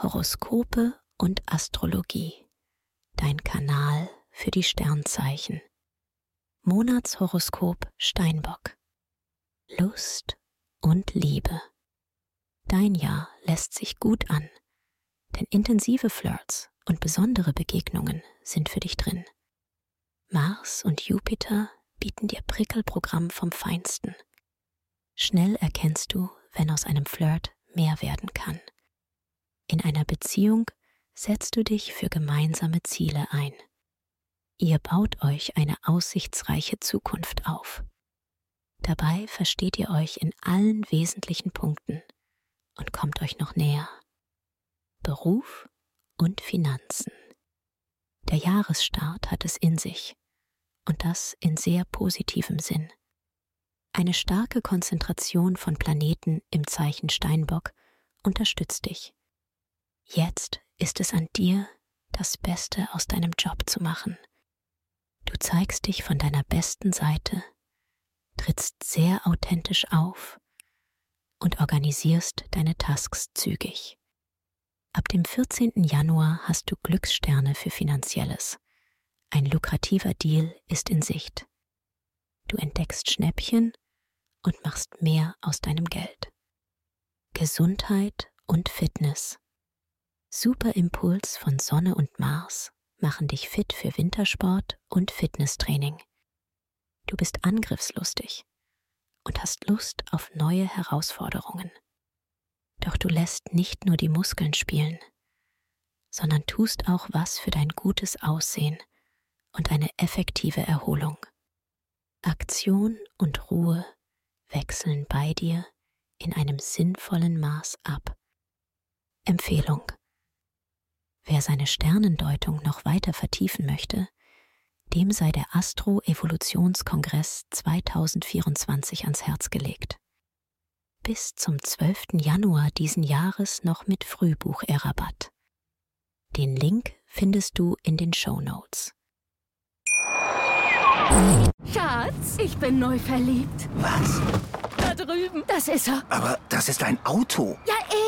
Horoskope und Astrologie. Dein Kanal für die Sternzeichen. Monatshoroskop Steinbock. Lust und Liebe. Dein Jahr lässt sich gut an, denn intensive Flirts und besondere Begegnungen sind für dich drin. Mars und Jupiter bieten dir Prickelprogramm vom Feinsten. Schnell erkennst du, wenn aus einem Flirt mehr werden kann. In einer Beziehung setzt du dich für gemeinsame Ziele ein. Ihr baut euch eine aussichtsreiche Zukunft auf. Dabei versteht ihr euch in allen wesentlichen Punkten und kommt euch noch näher. Beruf und Finanzen. Der Jahresstart hat es in sich und das in sehr positivem Sinn. Eine starke Konzentration von Planeten im Zeichen Steinbock unterstützt dich. Jetzt ist es an dir, das Beste aus deinem Job zu machen. Du zeigst dich von deiner besten Seite, trittst sehr authentisch auf und organisierst deine Tasks zügig. Ab dem 14. Januar hast du Glückssterne für Finanzielles. Ein lukrativer Deal ist in Sicht. Du entdeckst Schnäppchen und machst mehr aus deinem Geld. Gesundheit und Fitness. Superimpuls von Sonne und Mars machen dich fit für Wintersport und Fitnesstraining. Du bist angriffslustig und hast Lust auf neue Herausforderungen. Doch du lässt nicht nur die Muskeln spielen, sondern tust auch was für dein gutes Aussehen und eine effektive Erholung. Aktion und Ruhe wechseln bei dir in einem sinnvollen Maß ab. Empfehlung. Wer seine Sternendeutung noch weiter vertiefen möchte, dem sei der Astro-Evolutionskongress 2024 ans Herz gelegt. Bis zum 12. Januar diesen Jahres noch mit Frühbuch-Rabatt. Den Link findest du in den Show Notes. Schatz, ich bin neu verliebt. Was? Da drüben. Das ist er. Aber das ist ein Auto. Ja, eben.